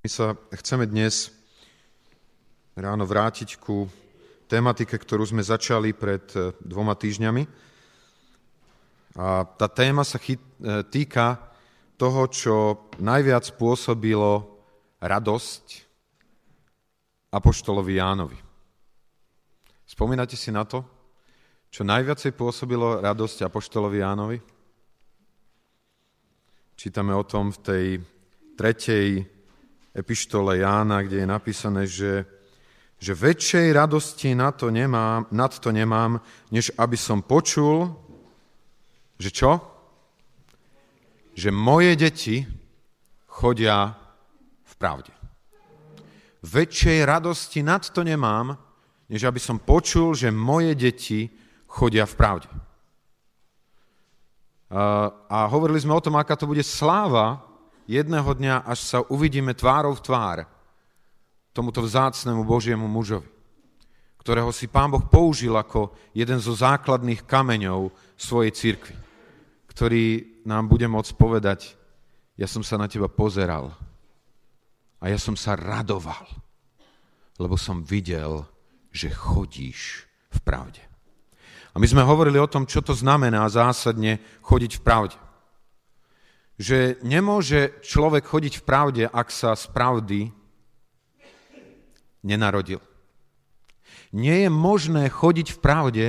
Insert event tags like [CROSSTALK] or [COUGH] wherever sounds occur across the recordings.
My sa chceme dnes ráno vrátiť ku tematike, ktorú sme začali pred e, dvoma týždňami. A tá téma sa chyt, e, týka toho, čo najviac spôsobilo radosť Apoštolovi Jánovi. Spomínate si na to, čo najviacej pôsobilo radosť Apoštolovi Jánovi? Čítame o tom v tej tretej epištole Jána, kde je napísané, že, že väčšej radosti na to nemám, nad to nemám, než aby som počul, že čo? Že moje deti chodia v pravde. Väčšej radosti nad to nemám, než aby som počul, že moje deti chodia v pravde. A hovorili sme o tom, aká to bude sláva, jedného dňa, až sa uvidíme tvárou v tvár tomuto vzácnemu Božiemu mužovi, ktorého si Pán Boh použil ako jeden zo základných kameňov svojej cirkvi, ktorý nám bude môcť povedať, ja som sa na teba pozeral a ja som sa radoval, lebo som videl, že chodíš v pravde. A my sme hovorili o tom, čo to znamená zásadne chodiť v pravde že nemôže človek chodiť v pravde, ak sa z pravdy nenarodil. Nie je možné chodiť v pravde,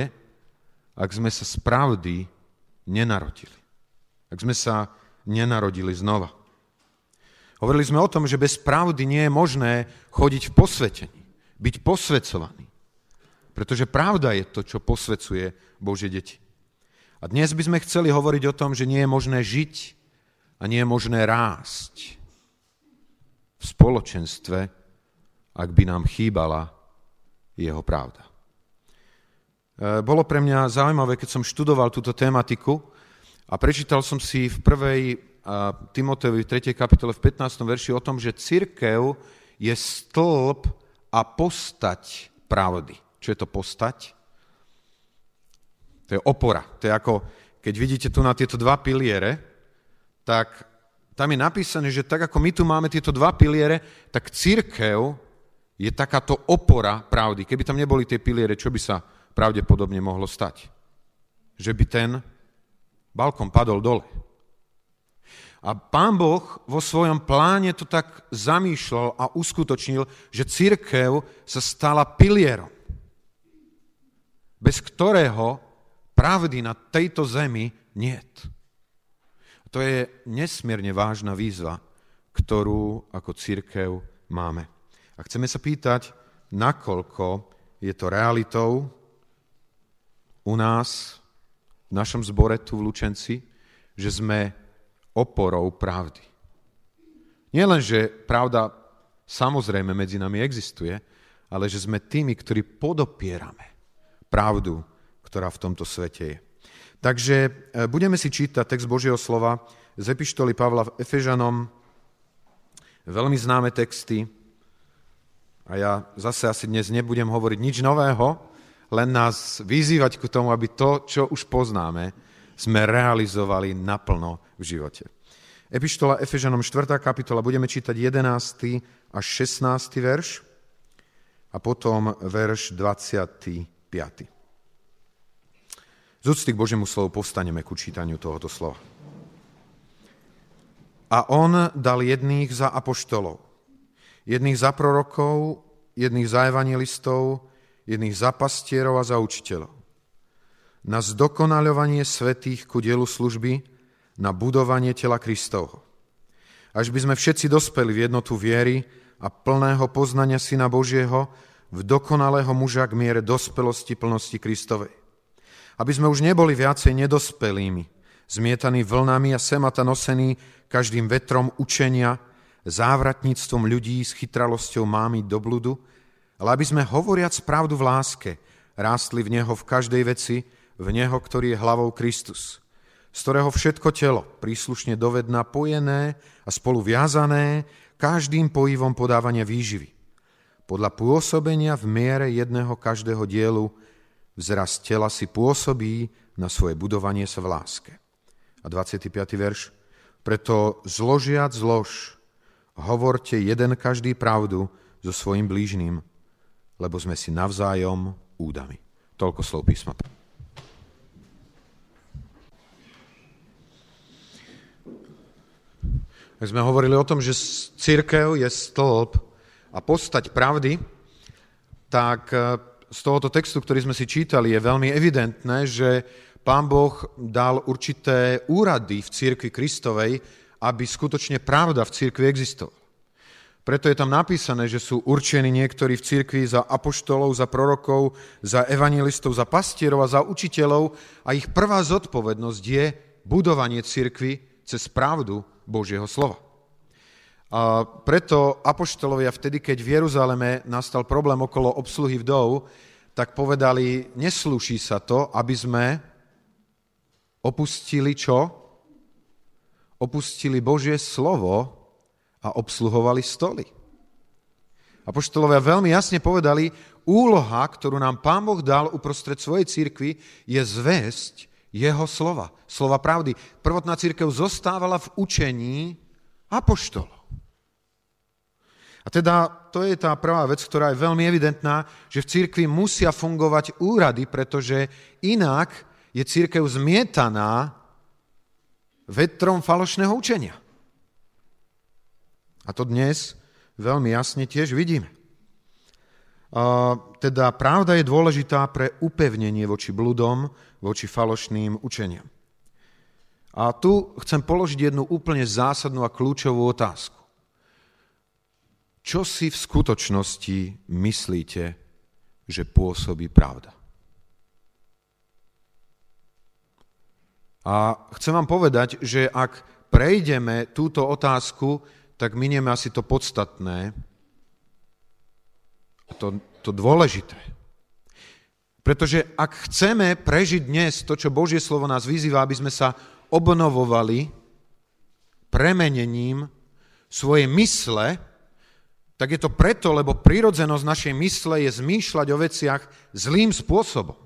ak sme sa z pravdy nenarodili. Ak sme sa nenarodili znova. Hovorili sme o tom, že bez pravdy nie je možné chodiť v posvetení, byť posvedcovaný. Pretože pravda je to, čo posvedcuje Bože deti. A dnes by sme chceli hovoriť o tom, že nie je možné žiť a nie je možné rásť v spoločenstve, ak by nám chýbala jeho pravda. E, bolo pre mňa zaujímavé, keď som študoval túto tematiku a prečítal som si v prvej Timoteovi v 3. kapitole v 15. verši o tom, že církev je stĺp a postať pravdy. Čo je to postať? To je opora. To je ako, keď vidíte tu na tieto dva piliere, tak tam je napísané, že tak ako my tu máme tieto dva piliere, tak církev je takáto opora pravdy. Keby tam neboli tie piliere, čo by sa pravdepodobne mohlo stať? Že by ten balkon padol dole. A pán Boh vo svojom pláne to tak zamýšľal a uskutočnil, že církev sa stala pilierom, bez ktorého pravdy na tejto zemi niet. To je nesmierne vážna výzva, ktorú ako církev máme. A chceme sa pýtať, nakoľko je to realitou u nás, v našom zbore tu v Lučenci, že sme oporou pravdy. Nie len, že pravda samozrejme medzi nami existuje, ale že sme tými, ktorí podopierame pravdu, ktorá v tomto svete je. Takže e, budeme si čítať text Božieho slova z epištoly Pavla Efežanom, veľmi známe texty. A ja zase asi dnes nebudem hovoriť nič nového, len nás vyzývať k tomu, aby to, čo už poznáme, sme realizovali naplno v živote. Epištola Efežanom 4. kapitola, budeme čítať 11. až 16. verš a potom verš 25. Z úcty k Božiemu slovu povstaneme ku čítaniu tohoto slova. A on dal jedných za apoštolov, jedných za prorokov, jedných za evangelistov, jedných za pastierov a za učiteľov. Na zdokonaľovanie svetých ku dielu služby, na budovanie tela Kristovho. Až by sme všetci dospeli v jednotu viery a plného poznania Syna Božieho, v dokonalého muža k miere dospelosti plnosti Kristovej aby sme už neboli viacej nedospelými, zmietaní vlnami a semata nosení každým vetrom učenia, závratníctvom ľudí s chytralosťou mámy do bludu, ale aby sme hovoriac pravdu v láske, rástli v Neho v každej veci, v Neho, ktorý je hlavou Kristus, z ktorého všetko telo, príslušne dovedná pojené a spolu viazané, každým pojivom podávania výživy. Podľa pôsobenia v miere jedného každého dielu Vzrast tela si pôsobí na svoje budovanie sa v láske. A 25. verš. Preto zložiac zlož hovorte jeden každý pravdu so svojim blížným, lebo sme si navzájom údami. Toľko slov písma. Ak sme hovorili o tom, že církev je stĺp a postať pravdy, tak e, z tohoto textu, ktorý sme si čítali, je veľmi evidentné, že pán Boh dal určité úrady v církvi Kristovej, aby skutočne pravda v církvi existovala. Preto je tam napísané, že sú určení niektorí v církvi za apoštolov, za prorokov, za evangelistov, za pastierov a za učiteľov a ich prvá zodpovednosť je budovanie církvy cez pravdu Božieho slova. A preto apoštolovia vtedy, keď v Jeruzaleme nastal problém okolo obsluhy vdov, tak povedali, neslúši sa to, aby sme opustili čo? Opustili Božie slovo a obsluhovali stoly. Apoštolovia veľmi jasne povedali, úloha, ktorú nám Pán Boh dal uprostred svojej církvy, je zväzť jeho slova, slova pravdy. Prvotná církev zostávala v učení apoštolov. A teda to je tá prvá vec, ktorá je veľmi evidentná, že v církvi musia fungovať úrady, pretože inak je církev zmietaná vetrom falošného učenia. A to dnes veľmi jasne tiež vidíme. Teda pravda je dôležitá pre upevnenie voči bludom, voči falošným učeniam. A tu chcem položiť jednu úplne zásadnú a kľúčovú otázku. Čo si v skutočnosti myslíte, že pôsobí pravda? A chcem vám povedať, že ak prejdeme túto otázku, tak minieme asi to podstatné, to, to dôležité. Pretože ak chceme prežiť dnes to, čo Božie slovo nás vyzýva, aby sme sa obnovovali premenením svojej mysle, tak je to preto, lebo prirodzenosť našej mysle je zmýšľať o veciach zlým spôsobom.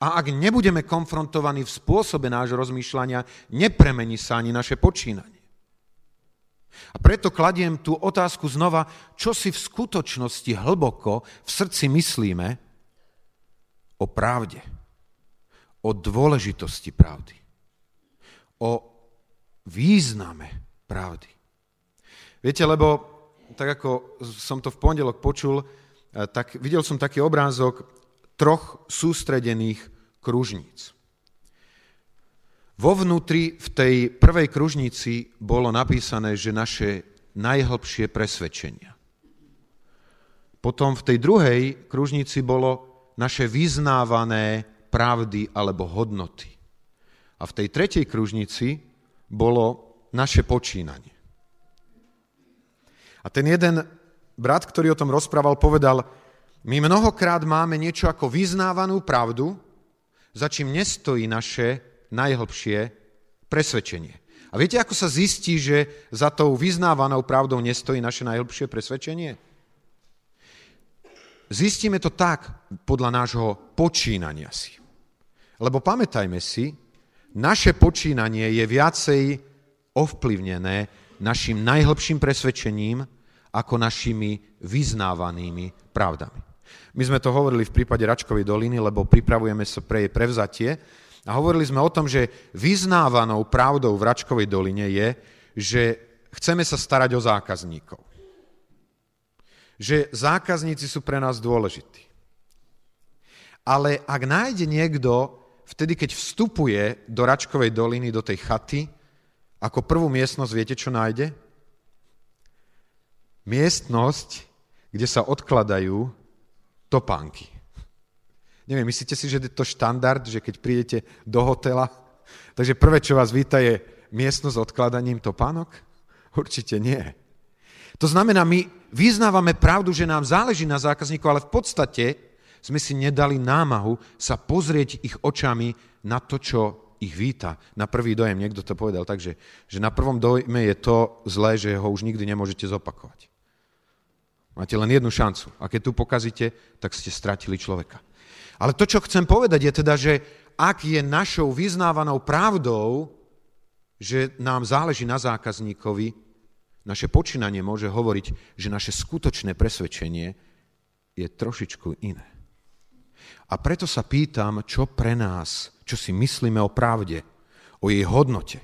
A ak nebudeme konfrontovaní v spôsobe nášho rozmýšľania, nepremení sa ani naše počínanie. A preto kladiem tú otázku znova, čo si v skutočnosti hlboko v srdci myslíme, o pravde, o dôležitosti pravdy, o význame pravdy. Viete, lebo tak ako som to v pondelok počul, eh, tak videl som taký obrázok troch sústredených kružníc. Vo vnútri v tej prvej kružnici bolo napísané, že naše najhlbšie presvedčenia. Potom v tej druhej kružnici bolo naše vyznávané pravdy alebo hodnoty. A v tej tretej kružnici bolo naše počínanie. A ten jeden brat, ktorý o tom rozprával, povedal, my mnohokrát máme niečo ako vyznávanú pravdu, za čím nestojí naše najhlbšie presvedčenie. A viete, ako sa zistí, že za tou vyznávanou pravdou nestojí naše najhlbšie presvedčenie? Zistíme to tak podľa nášho počínania si. Lebo pamätajme si, naše počínanie je viacej ovplyvnené našim najhlbším presvedčením ako našimi vyznávanými pravdami. My sme to hovorili v prípade Račkovej doliny, lebo pripravujeme sa pre jej prevzatie a hovorili sme o tom, že vyznávanou pravdou v Račkovej doline je, že chceme sa starať o zákazníkov že zákazníci sú pre nás dôležití. Ale ak nájde niekto, vtedy keď vstupuje do Račkovej doliny, do tej chaty, ako prvú miestnosť, viete, čo nájde? Miestnosť, kde sa odkladajú topánky. Neviem, myslíte si, že je to štandard, že keď prídete do hotela, takže prvé, čo vás víta, je miestnosť s odkladaním topánok? Určite nie. To znamená, my vyznávame pravdu, že nám záleží na zákazníku, ale v podstate sme si nedali námahu sa pozrieť ich očami na to, čo ich víta. Na prvý dojem, niekto to povedal, takže že na prvom dojme je to zlé, že ho už nikdy nemôžete zopakovať. Máte len jednu šancu. A keď tu pokazíte, tak ste stratili človeka. Ale to, čo chcem povedať, je teda, že ak je našou vyznávanou pravdou, že nám záleží na zákazníkovi, naše počínanie môže hovoriť, že naše skutočné presvedčenie je trošičku iné. A preto sa pýtam, čo pre nás, čo si myslíme o pravde, o jej hodnote.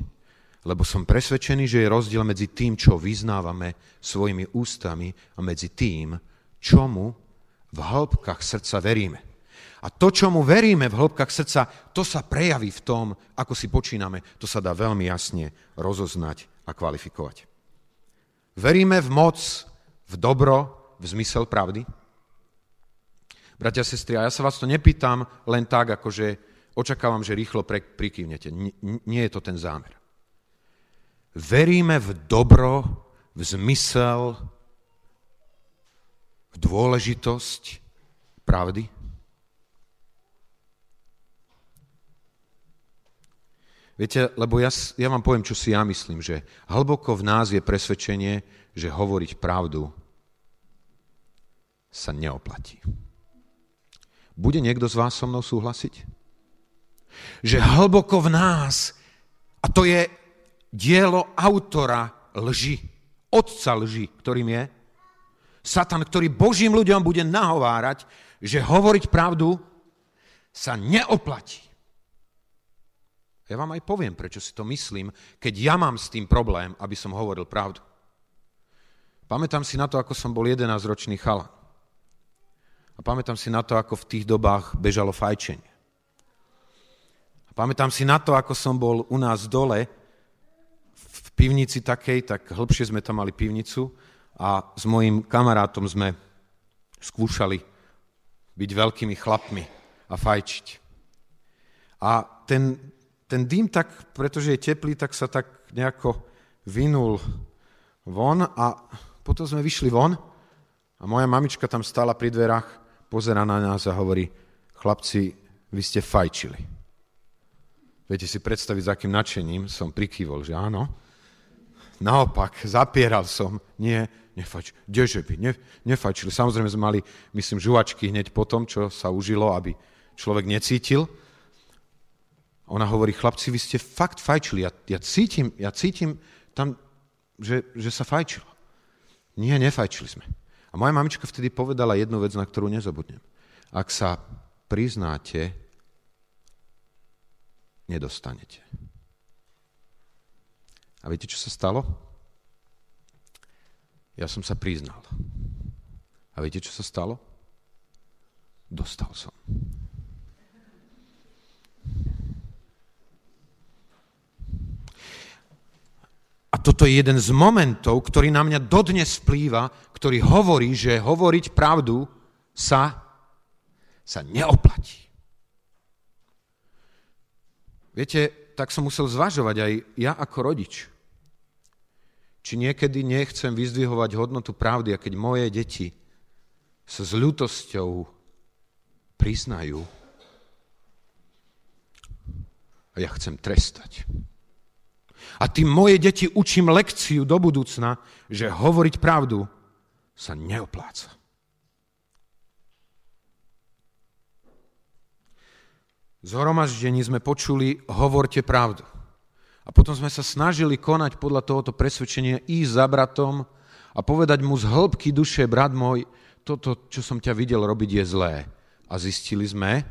Lebo som presvedčený, že je rozdiel medzi tým, čo vyznávame svojimi ústami a medzi tým, čomu v hĺbkach srdca veríme. A to, čomu veríme v hĺbkach srdca, to sa prejaví v tom, ako si počíname. To sa dá veľmi jasne rozoznať a kvalifikovať. Veríme v moc, v dobro, v zmysel pravdy? Bratia a sestry, a ja sa vás to nepýtam len tak, akože očakávam, že rýchlo prikývnete. Nie je to ten zámer. Veríme v dobro, v zmysel, v dôležitosť pravdy? Viete, lebo ja, ja vám poviem, čo si ja myslím, že hlboko v nás je presvedčenie, že hovoriť pravdu sa neoplatí. Bude niekto z vás so mnou súhlasiť? Že hlboko v nás, a to je dielo autora lži, otca lži, ktorým je Satan, ktorý Božím ľuďom bude nahovárať, že hovoriť pravdu sa neoplatí. Ja vám aj poviem, prečo si to myslím, keď ja mám s tým problém, aby som hovoril pravdu. Pamätám si na to, ako som bol 11-ročný chalan. A pamätám si na to, ako v tých dobách bežalo fajčenie. A pamätám si na to, ako som bol u nás dole, pivnici takej, tak hĺbšie sme tam mali pivnicu a s mojim kamarátom sme skúšali byť veľkými chlapmi a fajčiť. A ten, ten dým tak, pretože je teplý, tak sa tak nejako vynul von a potom sme vyšli von a moja mamička tam stála pri dverách, pozera na nás a hovorí, chlapci, vy ste fajčili. Viete si predstaviť, s akým nadšením som prikývol, že áno. Naopak, zapieral som, nie, nefajč, kdeže by, ne, nefajčili. Samozrejme sme mali, myslím, žuvačky hneď po tom, čo sa užilo, aby človek necítil. Ona hovorí, chlapci, vy ste fakt fajčili. Ja, ja, cítim, ja cítim tam, že, že sa fajčilo. Nie, nefajčili sme. A moja mamička vtedy povedala jednu vec, na ktorú nezabudnem. Ak sa priznáte, nedostanete. A viete, čo sa stalo? Ja som sa priznal. A viete, čo sa stalo? Dostal som. A toto je jeden z momentov, ktorý na mňa dodnes vplýva, ktorý hovorí, že hovoriť pravdu sa, sa neoplatí. Viete, tak som musel zvažovať aj ja ako rodič. Či niekedy nechcem vyzdvihovať hodnotu pravdy a keď moje deti sa s ľutosťou priznajú a ja chcem trestať. A tým moje deti učím lekciu do budúcna, že hovoriť pravdu sa neopláca. Z hromaždení sme počuli, hovorte pravdu. A potom sme sa snažili konať podľa tohoto presvedčenia, ísť za bratom a povedať mu z hĺbky duše, brat môj, toto, čo som ťa videl robiť, je zlé. A zistili sme,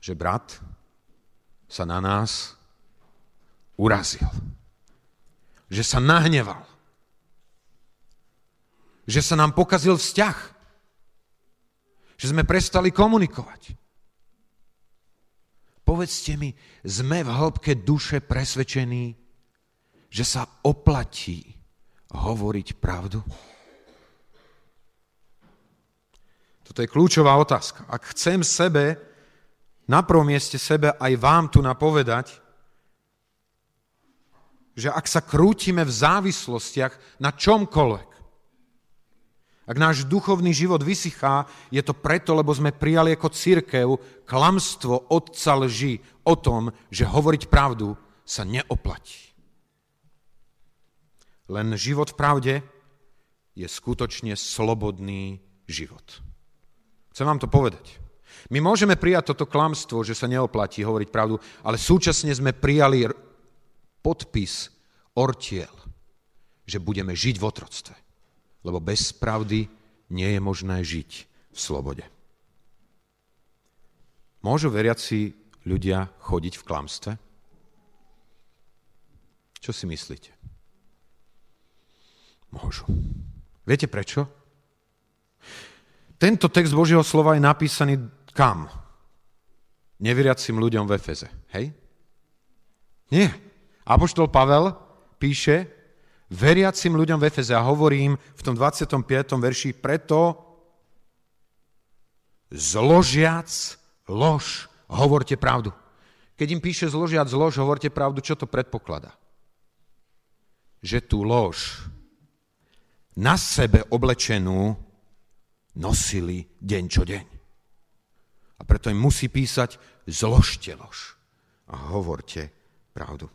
že brat sa na nás urazil. Že sa nahneval. Že sa nám pokazil vzťah. Že sme prestali komunikovať. Povedzte mi, sme v hĺbke duše presvedčení, že sa oplatí hovoriť pravdu? Toto je kľúčová otázka. Ak chcem sebe, na prvom mieste sebe aj vám tu napovedať, že ak sa krútime v závislostiach na čomkoľvek, ak náš duchovný život vysychá, je to preto, lebo sme prijali ako církev klamstvo otca lži o tom, že hovoriť pravdu sa neoplatí. Len život v pravde je skutočne slobodný život. Chcem vám to povedať. My môžeme prijať toto klamstvo, že sa neoplatí hovoriť pravdu, ale súčasne sme prijali podpis ortiel, že budeme žiť v otroctve. Lebo bez pravdy nie je možné žiť v slobode. Môžu veriaci ľudia chodiť v klamstve? Čo si myslíte? Môžu. Viete prečo? Tento text Božieho slova je napísaný kam? Neveriacim ľuďom v Efeze. Hej? Nie. Apoštol Pavel píše veriacim ľuďom v Efeze a hovorím v tom 25. verši preto zložiac lož, hovorte pravdu. Keď im píše zložiac lož, hovorte pravdu, čo to predpokladá? Že tú lož na sebe oblečenú nosili deň čo deň. A preto im musí písať zložte lož a hovorte pravdu.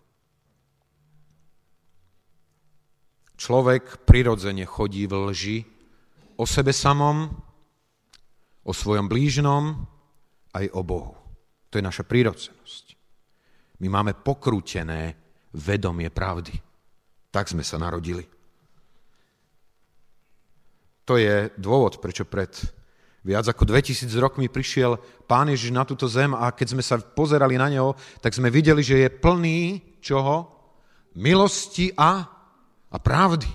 Človek prirodzene chodí v lži o sebe samom, o svojom blížnom, aj o Bohu. To je naša prírodzenosť. My máme pokrútené vedomie pravdy. Tak sme sa narodili. To je dôvod, prečo pred viac ako 2000 rokmi prišiel Pán Ježiš na túto zem a keď sme sa pozerali na Neho, tak sme videli, že je plný čoho? Milosti a, a pravdy.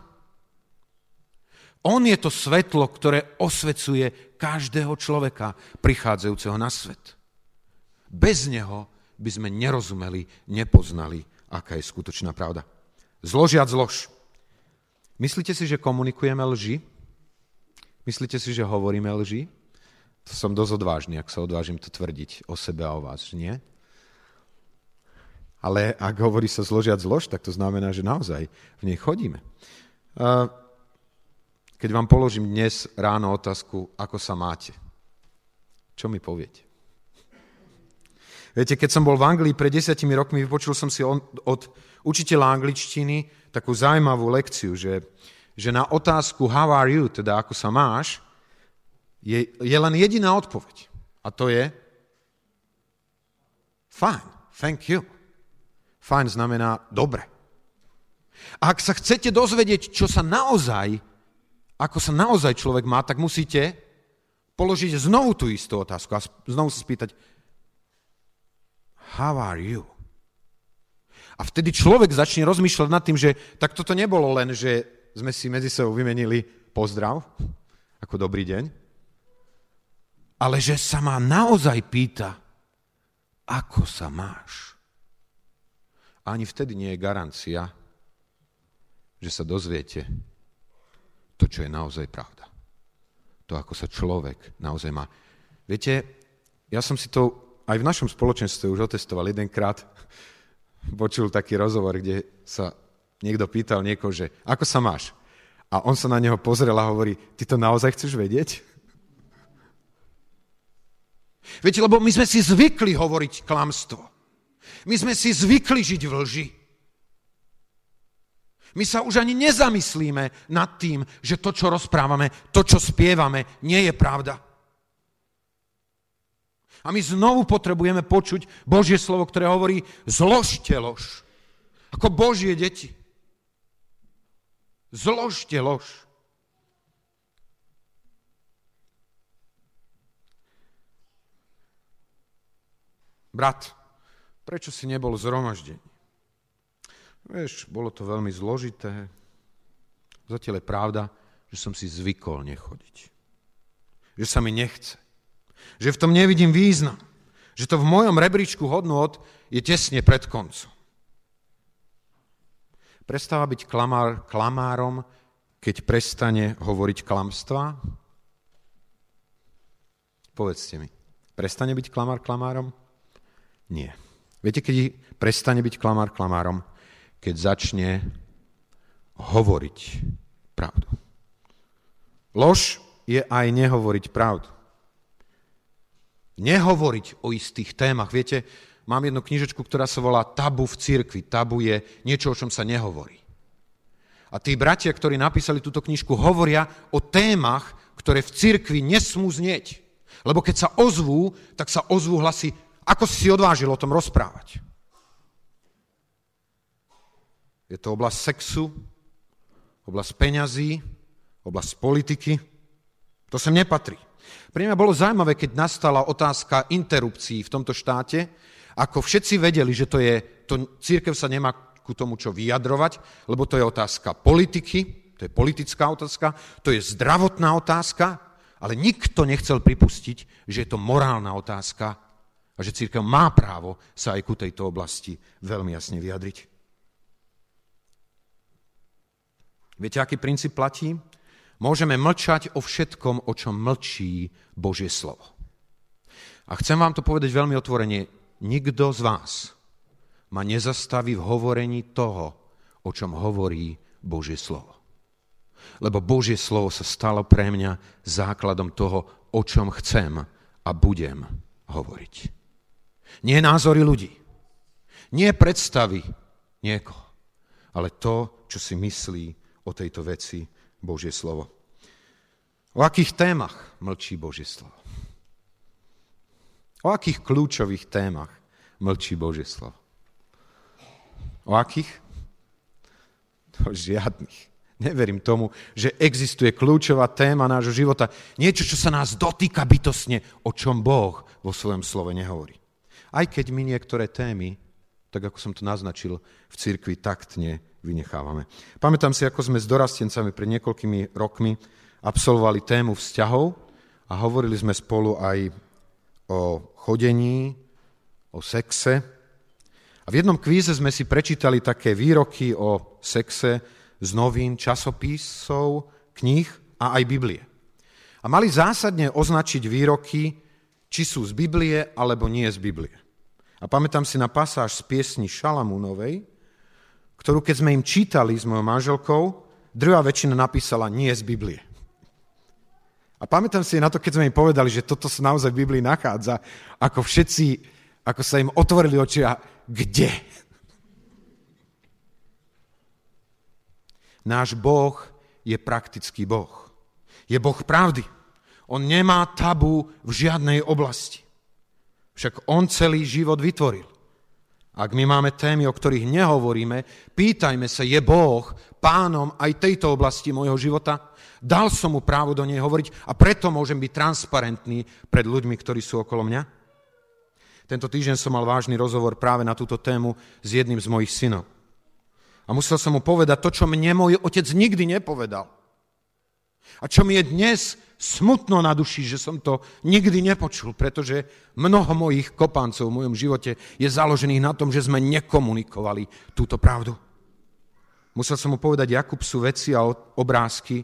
On je to svetlo, ktoré osvecuje každého človeka prichádzajúceho na svet. Bez neho by sme nerozumeli, nepoznali, aká je skutočná pravda. Zložiac zlož. Myslíte si, že komunikujeme lži? Myslíte si, že hovoríme lži? To som dosť odvážny, ak sa odvážim to tvrdiť o sebe a o vás, že nie? Ale ak hovorí sa zložiac zlož, tak to znamená, že naozaj v nej chodíme. Keď vám položím dnes ráno otázku, ako sa máte, čo mi poviete? Viete, keď som bol v Anglii pred desiatimi rokmi, vypočul som si od učiteľa angličtiny takú zaujímavú lekciu, že, že na otázku how are you, teda ako sa máš, je, je len jediná odpoveď. A to je fine, thank you. Fine znamená dobre. A ak sa chcete dozvedieť, čo sa naozaj ako sa naozaj človek má, tak musíte položiť znovu tú istú otázku a znovu sa spýtať, how are you? A vtedy človek začne rozmýšľať nad tým, že tak toto nebolo len, že sme si medzi sebou vymenili pozdrav, ako dobrý deň, ale že sa ma naozaj pýta, ako sa máš. Ani vtedy nie je garancia, že sa dozviete, to, čo je naozaj pravda. To, ako sa človek naozaj má. Viete, ja som si to aj v našom spoločenstve už otestoval jedenkrát. [LAUGHS] Počul taký rozhovor, kde sa niekto pýtal niekoho, že ako sa máš? A on sa na neho pozrel a hovorí, ty to naozaj chceš vedieť? [LAUGHS] Viete, lebo my sme si zvykli hovoriť klamstvo. My sme si zvykli žiť v lži. My sa už ani nezamyslíme nad tým, že to, čo rozprávame, to, čo spievame, nie je pravda. A my znovu potrebujeme počuť Božie slovo, ktoré hovorí zložte lož. Ako Božie deti. Zložte lož. Brat, prečo si nebol zhromaždený? Vieš, bolo to veľmi zložité. Zatiaľ je pravda, že som si zvykol nechodiť. Že sa mi nechce. Že v tom nevidím význam. Že to v mojom rebríčku hodnot je tesne pred koncom. Prestáva byť klamár, klamárom, keď prestane hovoriť klamstva? Povedzte mi, prestane byť klamár klamárom? Nie. Viete, keď prestane byť klamár klamárom? keď začne hovoriť pravdu. Lož je aj nehovoriť pravdu. Nehovoriť o istých témach. Viete, mám jednu knižečku, ktorá sa volá Tabu v cirkvi. Tabu je niečo, o čom sa nehovorí. A tí bratia, ktorí napísali túto knižku, hovoria o témach, ktoré v cirkvi nesmú znieť. Lebo keď sa ozvú, tak sa ozvú hlasy, ako si si odvážil o tom rozprávať. Je to oblasť sexu, oblasť peňazí, oblasť politiky. To sem nepatrí. Pre mňa bolo zaujímavé, keď nastala otázka interrupcií v tomto štáte, ako všetci vedeli, že to je, to, církev sa nemá ku tomu čo vyjadrovať, lebo to je otázka politiky, to je politická otázka, to je zdravotná otázka, ale nikto nechcel pripustiť, že je to morálna otázka a že církev má právo sa aj ku tejto oblasti veľmi jasne vyjadriť. Viete, aký princíp platí? Môžeme mlčať o všetkom, o čom mlčí Božie slovo. A chcem vám to povedať veľmi otvorene. Nikto z vás ma nezastaví v hovorení toho, o čom hovorí Božie slovo. Lebo Božie slovo sa stalo pre mňa základom toho, o čom chcem a budem hovoriť. Nie názory ľudí, nie predstavy niekoho, ale to, čo si myslí o tejto veci Božie slovo. O akých témach mlčí Božie slovo? O akých kľúčových témach mlčí Božie slovo? O akých? O žiadnych. Neverím tomu, že existuje kľúčová téma nášho života. Niečo, čo sa nás dotýka bytosne, o čom Boh vo svojom slove nehovorí. Aj keď my niektoré témy, tak ako som to naznačil, v cirkvi taktne vynechávame. Pamätám si, ako sme s dorastencami pred niekoľkými rokmi absolvovali tému vzťahov a hovorili sme spolu aj o chodení, o sexe. A v jednom kvíze sme si prečítali také výroky o sexe, z novín, časopisov, kníh a aj Biblie. A mali zásadne označiť výroky, či sú z Biblie alebo nie z Biblie. A pamätám si na pasáž z piesni Šalamúnovej, ktorú keď sme im čítali s mojou manželkou, druhá väčšina napísala nie z Biblie. A pamätám si na to, keď sme im povedali, že toto sa naozaj v Biblii nachádza, ako všetci, ako sa im otvorili oči a kde? Náš Boh je praktický Boh. Je Boh pravdy. On nemá tabu v žiadnej oblasti. Však on celý život vytvoril. Ak my máme témy, o ktorých nehovoríme, pýtajme sa, je Boh pánom aj tejto oblasti môjho života? Dal som mu právo do nej hovoriť a preto môžem byť transparentný pred ľuďmi, ktorí sú okolo mňa? Tento týždeň som mal vážny rozhovor práve na túto tému s jedným z mojich synov. A musel som mu povedať to, čo mne môj otec nikdy nepovedal. A čo mi je dnes smutno na duši, že som to nikdy nepočul, pretože mnoho mojich kopancov v mojom živote je založených na tom, že sme nekomunikovali túto pravdu. Musel som mu povedať, Jakub, sú veci a obrázky,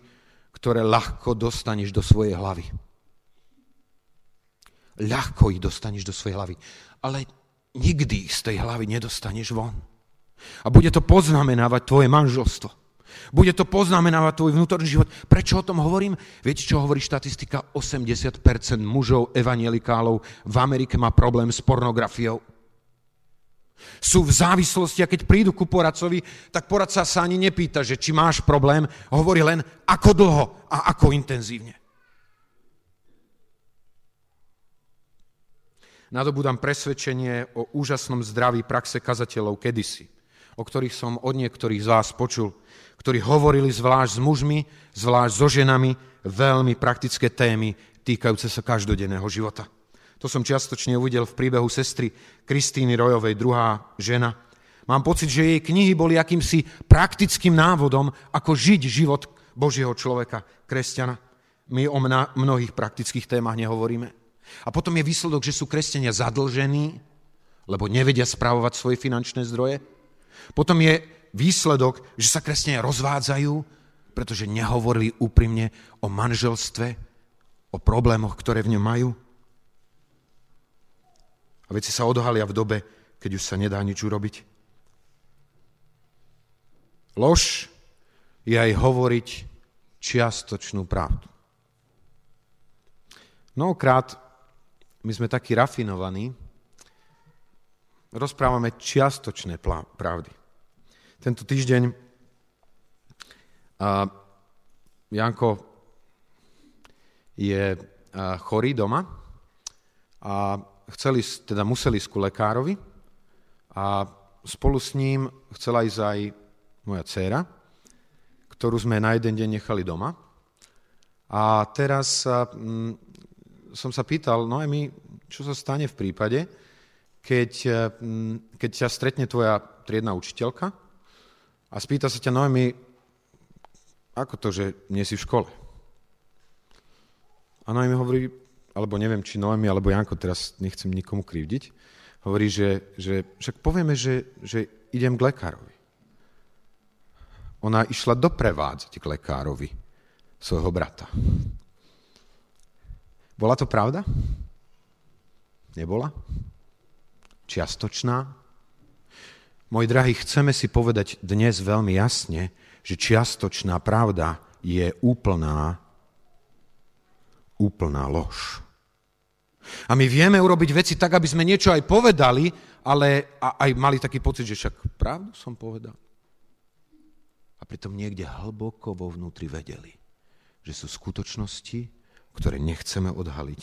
ktoré ľahko dostaneš do svojej hlavy. Ľahko ich dostaneš do svojej hlavy, ale nikdy ich z tej hlavy nedostaneš von. A bude to poznamenávať tvoje manželstvo. Bude to poznamenávať tvoj vnútorný život. Prečo o tom hovorím? Viete, čo hovorí štatistika? 80% mužov evanielikálov v Amerike má problém s pornografiou. Sú v závislosti a keď prídu ku poradcovi, tak poradca sa ani nepýta, že či máš problém, hovorí len ako dlho a ako intenzívne. Nadobúdam presvedčenie o úžasnom zdraví praxe kazateľov kedysi o ktorých som od niektorých z vás počul, ktorí hovorili zvlášť s mužmi, zvlášť so ženami, veľmi praktické témy týkajúce sa každodenného života. To som čiastočne uvidel v príbehu sestry Kristýny Rojovej, druhá žena. Mám pocit, že jej knihy boli akýmsi praktickým návodom, ako žiť život Božieho človeka, kresťana. My o mnohých praktických témach nehovoríme. A potom je výsledok, že sú kresťania zadlžení, lebo nevedia spravovať svoje finančné zdroje, potom je výsledok, že sa kresťania rozvádzajú, pretože nehovorili úprimne o manželstve, o problémoch, ktoré v ňom majú. A veci sa odhalia v dobe, keď už sa nedá nič urobiť. Lož je aj hovoriť čiastočnú pravdu. Mnohokrát my sme takí rafinovaní, rozprávame čiastočné pravdy. Tento týždeň a Janko je chorý doma a chceli, teda museli ísť ku lekárovi a spolu s ním chcela ísť aj moja dcéra, ktorú sme na jeden deň nechali doma. A teraz mm, som sa pýtal, no my, čo sa stane v prípade, keď, mm, keď ťa stretne tvoja triedna učiteľka a spýta sa ťa, Noemi, ako to, že nie si v škole? A Noemi hovorí, alebo neviem, či Noemi, alebo Janko, teraz nechcem nikomu krivdiť, hovorí, že, že však povieme, že, že idem k lekárovi. Ona išla doprevádzať k lekárovi svojho brata. Bola to pravda? Nebola? Čiastočná? Moji drahí, chceme si povedať dnes veľmi jasne, že čiastočná pravda je úplná, úplná lož. A my vieme urobiť veci tak, aby sme niečo aj povedali, ale aj mali taký pocit, že však pravdu som povedal pritom niekde hlboko vo vnútri vedeli, že sú skutočnosti, ktoré nechceme odhaliť,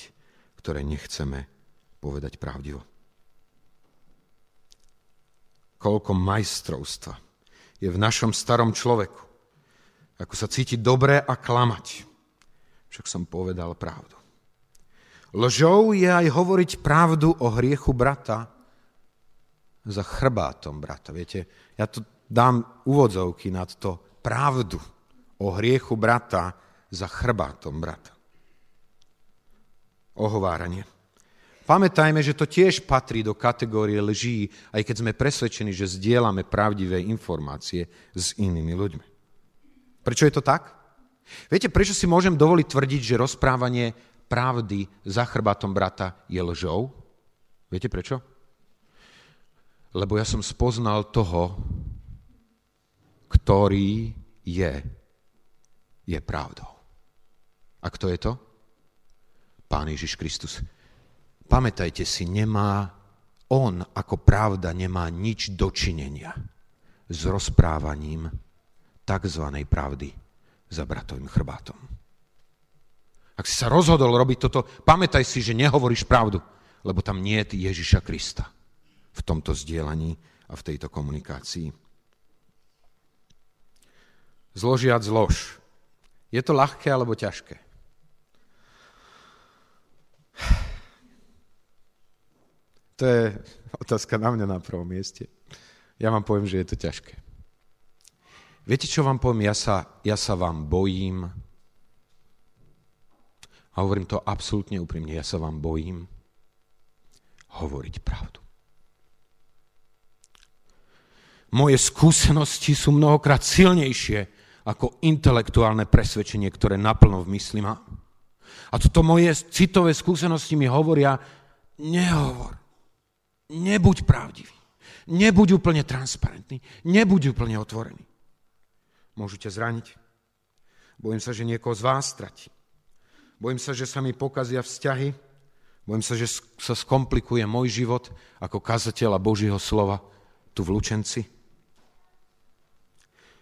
ktoré nechceme povedať pravdivo. Koľko majstrovstva je v našom starom človeku, ako sa cíti dobre a klamať. Však som povedal pravdu. Lžou je aj hovoriť pravdu o hriechu brata za chrbátom brata. Viete, ja to dám úvodzovky nad to pravdu o hriechu brata za chrbátom brata. Ohováranie. Pamätajme, že to tiež patrí do kategórie lží, aj keď sme presvedčení, že zdieľame pravdivé informácie s inými ľuďmi. Prečo je to tak? Viete, prečo si môžem dovoliť tvrdiť, že rozprávanie pravdy za chrbátom brata je lžou? Viete prečo? Lebo ja som spoznal toho, ktorý je, je pravdou. A kto je to? Pán Ježiš Kristus. Pamätajte si, nemá, on ako pravda nemá nič dočinenia s rozprávaním tzv. pravdy za bratovým chrbátom. Ak si sa rozhodol robiť toto, pamätaj si, že nehovoríš pravdu, lebo tam nie je Ježiša Krista v tomto zdieľaní a v tejto komunikácii zložiac zlož. Je to ľahké alebo ťažké? To je otázka na mňa na prvom mieste. Ja vám poviem, že je to ťažké. Viete, čo vám poviem? Ja sa, ja sa vám bojím. A hovorím to absolútne úprimne. Ja sa vám bojím hovoriť pravdu. Moje skúsenosti sú mnohokrát silnejšie ako intelektuálne presvedčenie, ktoré naplno v mysli má. A toto moje citové skúsenosti mi hovoria, nehovor, nebuď pravdivý, nebuď úplne transparentný, nebuď úplne otvorený. Môžu ťa zraniť. Bojím sa, že niekoho z vás stratí. Bojím sa, že sa mi pokazia vzťahy. Bojím sa, že sa skomplikuje môj život ako kazateľa Božího slova tu v Lučenci.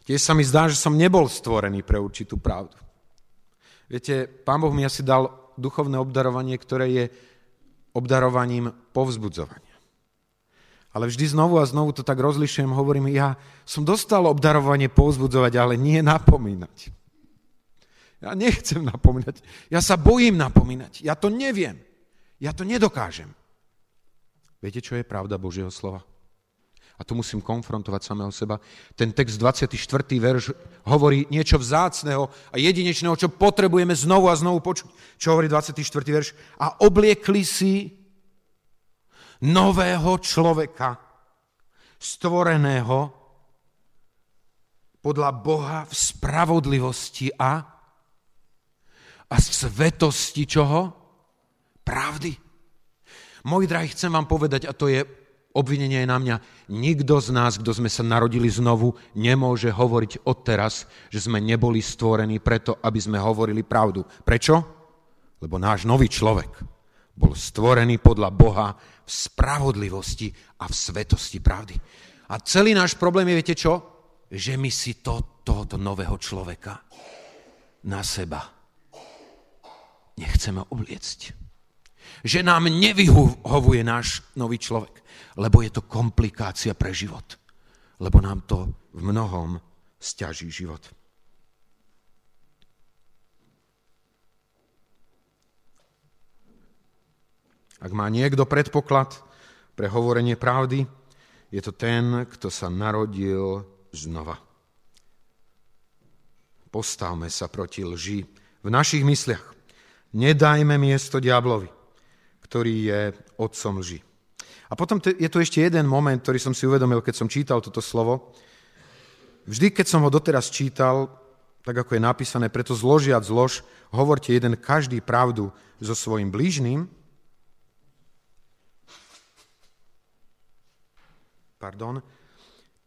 Tiež sa mi zdá, že som nebol stvorený pre určitú pravdu. Viete, Pán Boh mi asi dal duchovné obdarovanie, ktoré je obdarovaním povzbudzovania. Ale vždy znovu a znovu to tak rozlišujem, hovorím, ja som dostal obdarovanie povzbudzovať, ale nie napomínať. Ja nechcem napomínať. Ja sa bojím napomínať. Ja to neviem. Ja to nedokážem. Viete, čo je pravda Božieho slova? a tu musím konfrontovať samého seba, ten text 24. verš hovorí niečo vzácného a jedinečného, čo potrebujeme znovu a znovu počuť. Čo hovorí 24. verš? A obliekli si nového človeka, stvoreného podľa Boha v spravodlivosti a, a svetosti čoho? Pravdy. Moji drahí, chcem vám povedať, a to je obvinenie je na mňa. Nikto z nás, kto sme sa narodili znovu, nemôže hovoriť odteraz, že sme neboli stvorení preto, aby sme hovorili pravdu. Prečo? Lebo náš nový človek bol stvorený podľa Boha spravodlivosti a v svetosti pravdy. A celý náš problém je, viete čo? Že my si to, tohoto nového človeka na seba nechceme obliecť. Že nám nevyhovuje náš nový človek lebo je to komplikácia pre život. Lebo nám to v mnohom stiaží život. Ak má niekto predpoklad pre hovorenie pravdy, je to ten, kto sa narodil znova. Postavme sa proti lži v našich mysliach. Nedajme miesto diablovi, ktorý je otcom lži. A potom je tu ešte jeden moment, ktorý som si uvedomil, keď som čítal toto slovo. Vždy, keď som ho doteraz čítal, tak ako je napísané, preto zložiac zlož, hovorte jeden každý pravdu so svojim blížným, pardon,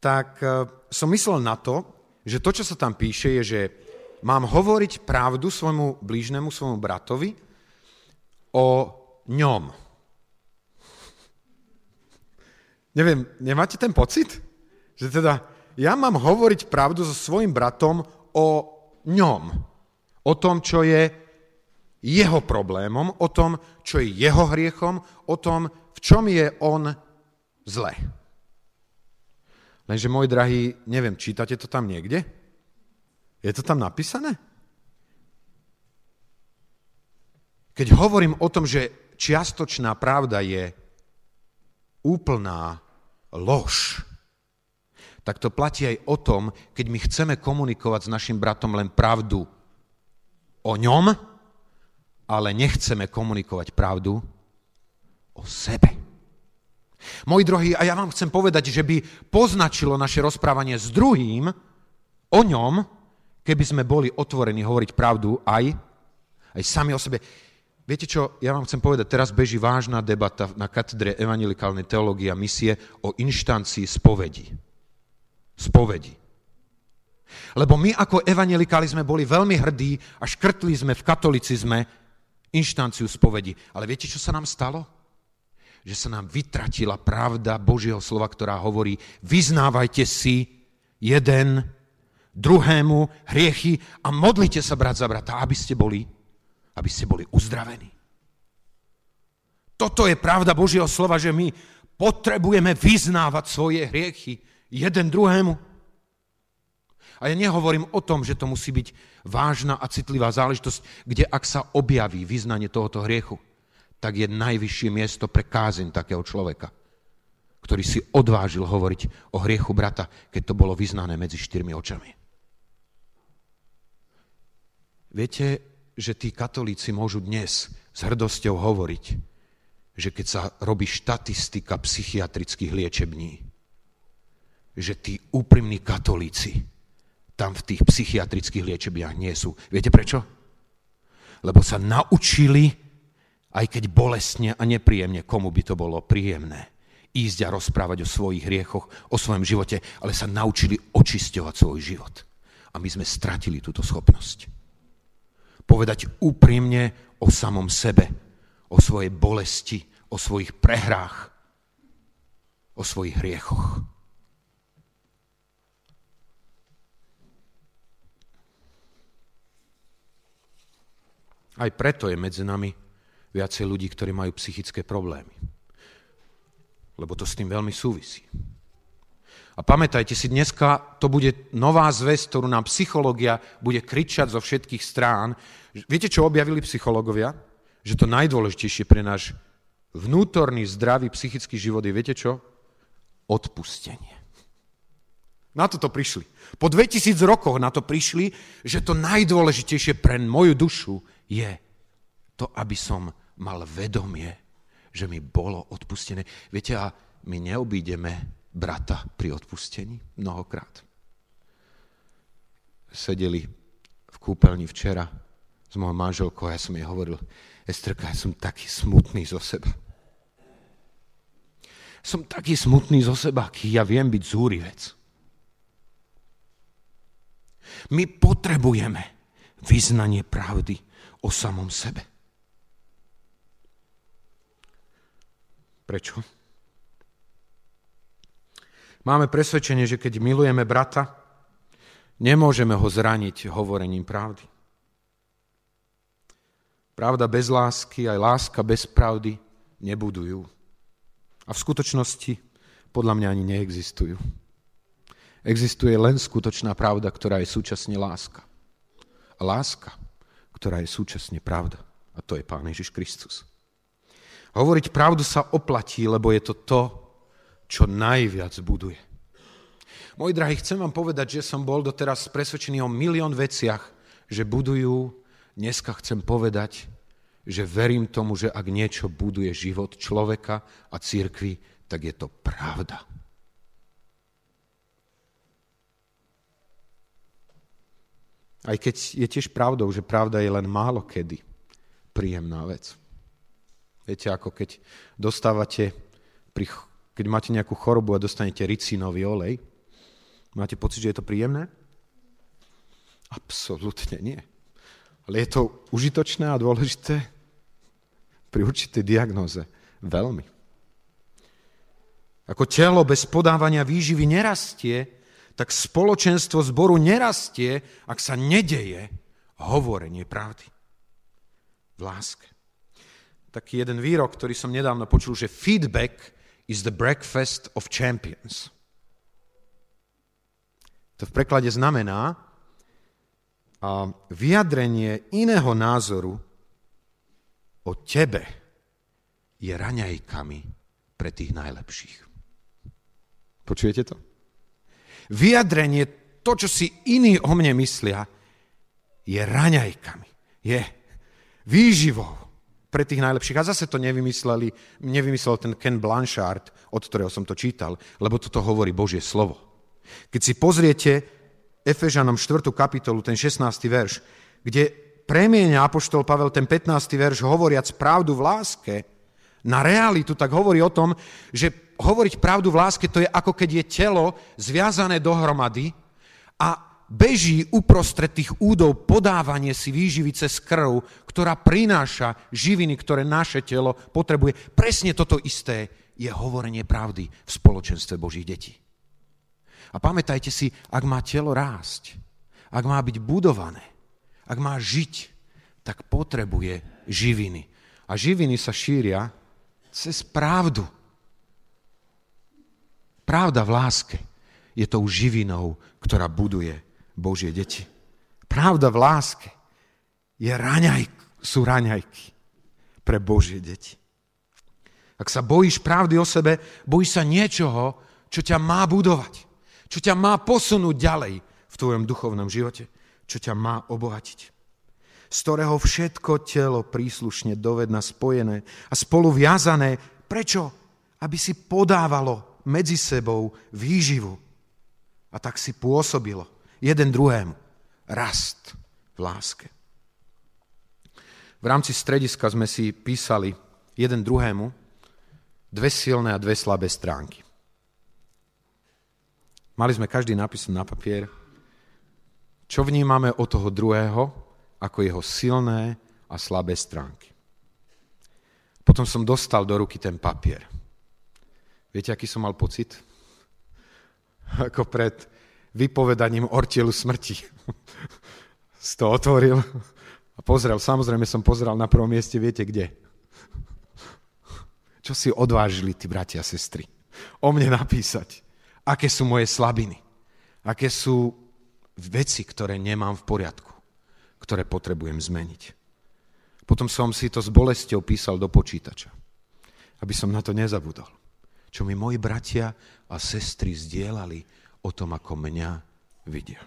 tak e, som myslel na to, že to, čo sa tam píše, je, že mám hovoriť pravdu svojmu blížnemu, svojmu bratovi o ňom. Neviem, nemáte ten pocit? Že teda ja mám hovoriť pravdu so svojim bratom o ňom. O tom, čo je jeho problémom, o tom, čo je jeho hriechom, o tom, v čom je on zle. Lenže, môj drahý, neviem, čítate to tam niekde? Je to tam napísané? Keď hovorím o tom, že čiastočná pravda je úplná lož, tak to platí aj o tom, keď my chceme komunikovať s našim bratom len pravdu o ňom, ale nechceme komunikovať pravdu o sebe. Moji drohí, a ja vám chcem povedať, že by poznačilo naše rozprávanie s druhým o ňom, keby sme boli otvorení hovoriť pravdu aj, aj sami o sebe. Viete čo, ja vám chcem povedať, teraz beží vážna debata na katedre evangelikálnej teológie a misie o inštancii spovedi. Spovedi. Lebo my ako evangelikáli sme boli veľmi hrdí a škrtli sme v katolicizme inštanciu spovedi. Ale viete, čo sa nám stalo? Že sa nám vytratila pravda Božieho slova, ktorá hovorí, vyznávajte si jeden druhému hriechy a modlite sa brat za brata, aby ste boli aby ste boli uzdravení. Toto je pravda Božieho slova, že my potrebujeme vyznávať svoje hriechy jeden druhému. A ja nehovorím o tom, že to musí byť vážna a citlivá záležitosť, kde ak sa objaví vyznanie tohoto hriechu, tak je najvyššie miesto pre kázeň takého človeka, ktorý si odvážil hovoriť o hriechu brata, keď to bolo vyznané medzi štyrmi očami. Viete, že tí katolíci môžu dnes s hrdosťou hovoriť, že keď sa robí štatistika psychiatrických liečební, že tí úprimní katolíci tam v tých psychiatrických liečebniach nie sú. Viete prečo? Lebo sa naučili, aj keď bolestne a nepríjemne, komu by to bolo príjemné, ísť a rozprávať o svojich hriechoch, o svojom živote, ale sa naučili očisťovať svoj život. A my sme stratili túto schopnosť povedať úprimne o samom sebe, o svojej bolesti, o svojich prehrách, o svojich hriechoch. Aj preto je medzi nami viacej ľudí, ktorí majú psychické problémy. Lebo to s tým veľmi súvisí. A pamätajte si, dneska to bude nová zväz, ktorú nám psychológia bude kričať zo všetkých strán. Viete, čo objavili psychológovia? Že to najdôležitejšie pre náš vnútorný, zdravý psychický život je, viete čo? Odpustenie. Na toto prišli. Po 2000 rokoch na to prišli, že to najdôležitejšie pre moju dušu je to, aby som mal vedomie, že mi bolo odpustené. Viete, a my neobídeme brata pri odpustení mnohokrát. Sedeli v kúpeľni včera s mojou manželkou a ja som jej hovoril, Estrka, ja som taký smutný zo seba. Som taký smutný zo seba, aký ja viem byť zúrivec. My potrebujeme vyznanie pravdy o samom sebe. Prečo? Máme presvedčenie, že keď milujeme brata, nemôžeme ho zraniť hovorením pravdy. Pravda bez lásky, aj láska bez pravdy nebudujú. A v skutočnosti podľa mňa ani neexistujú. Existuje len skutočná pravda, ktorá je súčasne láska. A láska, ktorá je súčasne pravda. A to je Pán Ježiš Kristus. Hovoriť pravdu sa oplatí, lebo je to to, čo najviac buduje. Moji drahí, chcem vám povedať, že som bol doteraz presvedčený o milión veciach, že budujú. Dneska chcem povedať, že verím tomu, že ak niečo buduje život človeka a církvy, tak je to pravda. Aj keď je tiež pravdou, že pravda je len málo kedy príjemná vec. Viete, ako keď dostávate, keď máte nejakú chorobu a dostanete ricinový olej, Máte pocit, že je to príjemné? Absolutne nie. Ale je to užitočné a dôležité pri určitej diagnoze. Veľmi. Ako telo bez podávania výživy nerastie, tak spoločenstvo zboru nerastie, ak sa nedeje hovorenie pravdy. V láske. Taký jeden výrok, ktorý som nedávno počul, že feedback is the breakfast of champions. To v preklade znamená a vyjadrenie iného názoru o tebe je raňajkami pre tých najlepších. Počujete to? Vyjadrenie, to, čo si iní o mne myslia, je raňajkami, je výživou pre tých najlepších. A zase to nevymysleli, nevymyslel ten Ken Blanchard, od ktorého som to čítal, lebo toto hovorí Božie slovo. Keď si pozriete Efežanom 4. kapitolu, ten 16. verš, kde premieňa Apoštol Pavel ten 15. verš hovoriac pravdu v láske na realitu, tak hovorí o tom, že hovoriť pravdu v láske to je ako keď je telo zviazané dohromady a beží uprostred tých údov podávanie si výživy cez krv, ktorá prináša živiny, ktoré naše telo potrebuje. Presne toto isté je hovorenie pravdy v spoločenstve Božích detí. A pamätajte si, ak má telo rásť, ak má byť budované, ak má žiť, tak potrebuje živiny. A živiny sa šíria cez pravdu. Pravda v láske je tou živinou, ktorá buduje Božie deti. Pravda v láske je raňaj, sú raňajky pre Božie deti. Ak sa bojíš pravdy o sebe, bojíš sa niečoho, čo ťa má budovať čo ťa má posunúť ďalej v tvojom duchovnom živote, čo ťa má obohatiť. Z ktorého všetko telo príslušne dovedna spojené a spolu viazané. Prečo? Aby si podávalo medzi sebou výživu. A tak si pôsobilo jeden druhému. Rast v láske. V rámci strediska sme si písali jeden druhému dve silné a dve slabé stránky. Mali sme každý napísaný na papier, čo vnímame od toho druhého ako jeho silné a slabé stránky. Potom som dostal do ruky ten papier. Viete, aký som mal pocit? Ako pred vypovedaním ortielu smrti. [LAUGHS] Si to otvoril a pozrel. Samozrejme som pozrel na prvom mieste, viete kde? Čo si odvážili tí bratia a sestry o mne napísať? aké sú moje slabiny, aké sú veci, ktoré nemám v poriadku, ktoré potrebujem zmeniť. Potom som si to s bolestou písal do počítača, aby som na to nezabudol. Čo mi moji bratia a sestry zdieľali o tom, ako mňa vidia.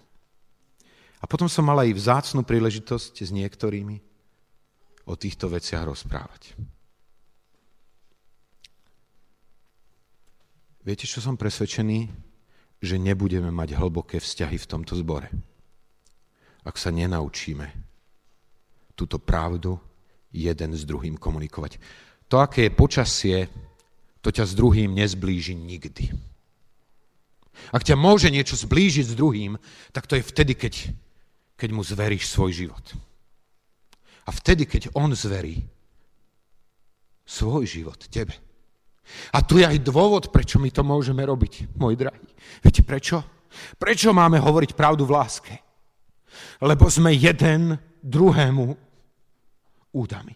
A potom som mal aj vzácnu príležitosť s niektorými o týchto veciach rozprávať. Viete, čo som presvedčený? Že nebudeme mať hlboké vzťahy v tomto zbore. Ak sa nenaučíme túto pravdu jeden s druhým komunikovať. To, aké je počasie, to ťa s druhým nezblíži nikdy. Ak ťa môže niečo zblížiť s druhým, tak to je vtedy, keď, keď mu zveríš svoj život. A vtedy, keď on zverí svoj život tebe. A tu je aj dôvod, prečo my to môžeme robiť, môj drahý. Viete prečo? Prečo máme hovoriť pravdu v láske? Lebo sme jeden druhému údami.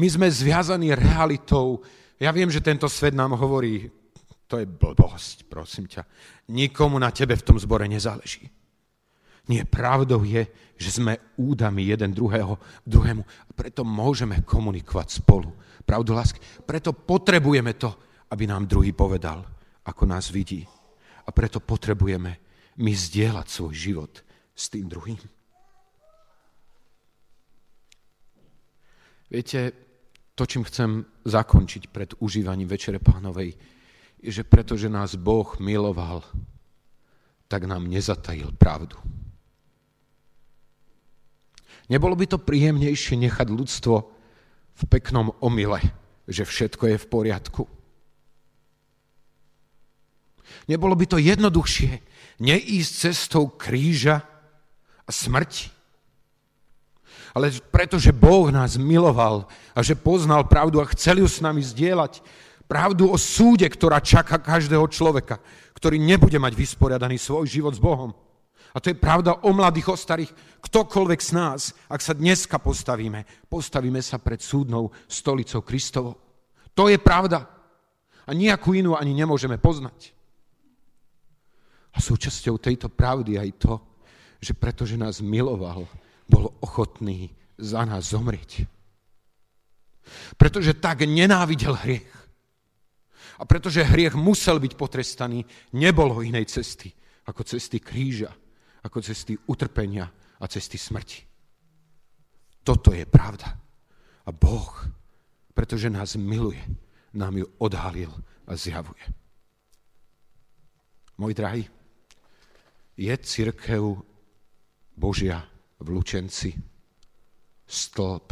My sme zviazaní realitou. Ja viem, že tento svet nám hovorí, to je blbosť, prosím ťa. Nikomu na tebe v tom zbore nezáleží. Nie, pravdou je, že sme údami jeden druhého, druhému a preto môžeme komunikovať spolu. Pravdu lásky. Preto potrebujeme to, aby nám druhý povedal, ako nás vidí. A preto potrebujeme my zdieľať svoj život s tým druhým. Viete, to, čím chcem zakončiť pred užívaním Večere Pánovej, že pretože nás Boh miloval, tak nám nezatajil pravdu. Nebolo by to príjemnejšie nechať ľudstvo v peknom omyle, že všetko je v poriadku? Nebolo by to jednoduchšie neísť cestou kríža a smrti? Ale pretože Boh nás miloval a že poznal pravdu a chcel ju s nami zdieľať, pravdu o súde, ktorá čaká každého človeka, ktorý nebude mať vysporiadaný svoj život s Bohom a to je pravda o mladých, o starých. Ktokoľvek z nás, ak sa dneska postavíme, postavíme sa pred súdnou stolicou Kristovo. To je pravda. A nejakú inú ani nemôžeme poznať. A súčasťou tejto pravdy aj to, že pretože nás miloval, bol ochotný za nás zomrieť. Pretože tak nenávidel hriech. A pretože hriech musel byť potrestaný, nebolo inej cesty ako cesty kríža ako cesty utrpenia a cesty smrti. Toto je pravda. A Boh, pretože nás miluje, nám ju odhalil a zjavuje. Môj drahý, je církev Božia v Lučenci stĺp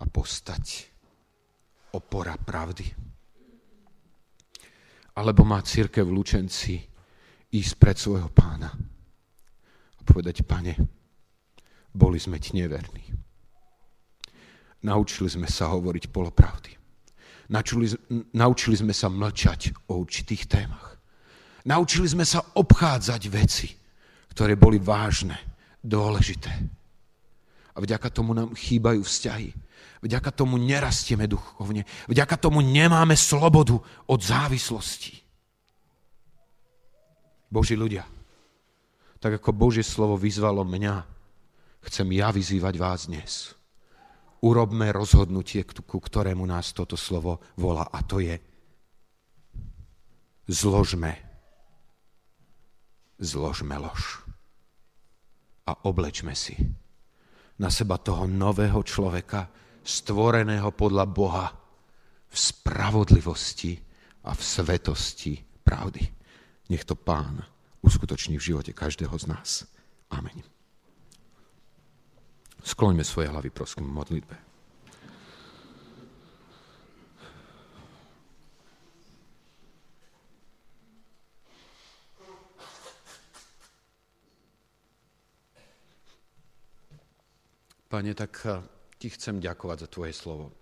a postať, opora pravdy. Alebo má církev v Lučenci ísť pred svojho pána a povedať, pane, boli sme ti neverní. Naučili sme sa hovoriť polopravdy. Naučili, naučili sme sa mlčať o určitých témach. Naučili sme sa obchádzať veci, ktoré boli vážne, dôležité. A vďaka tomu nám chýbajú vzťahy. Vďaka tomu nerastieme duchovne. Vďaka tomu nemáme slobodu od závislosti. Boží ľudia, tak ako Božie slovo vyzvalo mňa, chcem ja vyzývať vás dnes. Urobme rozhodnutie, ku ktorému nás toto slovo volá, a to je zložme, zložme lož a oblečme si na seba toho nového človeka, stvoreného podľa Boha v spravodlivosti a v svetosti pravdy. Nech to Pán uskutoční v živote každého z nás. Amen. Skloňme svoje hlavy, prosím, modlitbe. Pane, tak ti chcem ďakovať za tvoje slovo.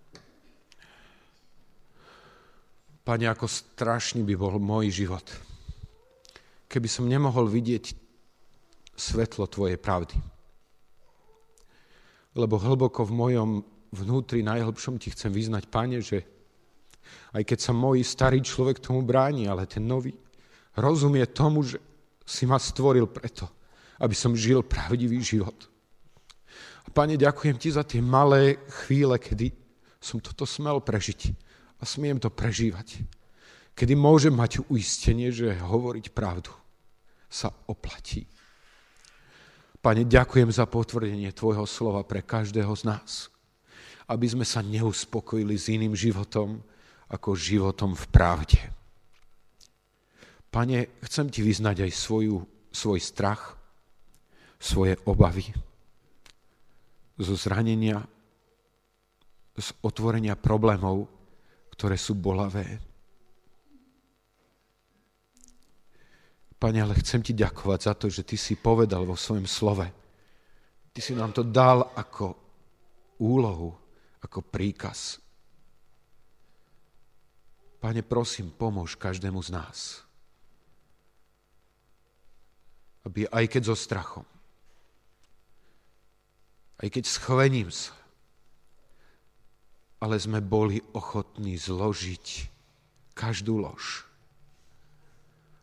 Pane, ako strašný by bol môj život, keby som nemohol vidieť svetlo Tvojej pravdy. Lebo hlboko v mojom vnútri najhlbšom Ti chcem vyznať, Pane, že aj keď sa môj starý človek tomu bráni, ale ten nový rozumie tomu, že si ma stvoril preto, aby som žil pravdivý život. Pane, ďakujem Ti za tie malé chvíle, kedy som toto smel prežiť a smiem to prežívať. Kedy môžem mať uistenie, že hovoriť pravdu sa oplatí. Pane, ďakujem za potvrdenie Tvojho slova pre každého z nás, aby sme sa neuspokojili s iným životom ako životom v pravde. Pane, chcem Ti vyznať aj svoju, svoj strach, svoje obavy zo zranenia, z otvorenia problémov, ktoré sú bolavé. Pane, ale chcem ti ďakovať za to, že ty si povedal vo svojom slove. Ty si nám to dal ako úlohu, ako príkaz. Pane, prosím, pomôž každému z nás. Aby aj keď so strachom, aj keď schvením sa, ale sme boli ochotní zložiť každú lož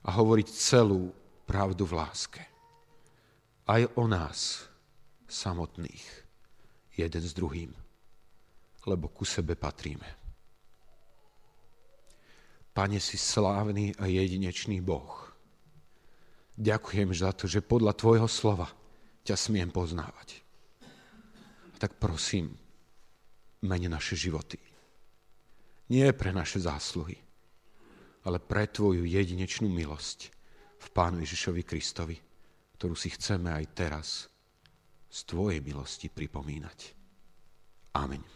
a hovoriť celú pravdu v láske. aj o nás samotných, jeden s druhým, lebo ku sebe patríme. Pane, si slávny a jedinečný Boh. Ďakujem za to, že podľa Tvojho slova ťa smiem poznávať. Tak prosím, mene naše životy. Nie pre naše zásluhy, ale pre Tvoju jedinečnú milosť v Pánu Ježišovi Kristovi, ktorú si chceme aj teraz z Tvojej milosti pripomínať. Amen.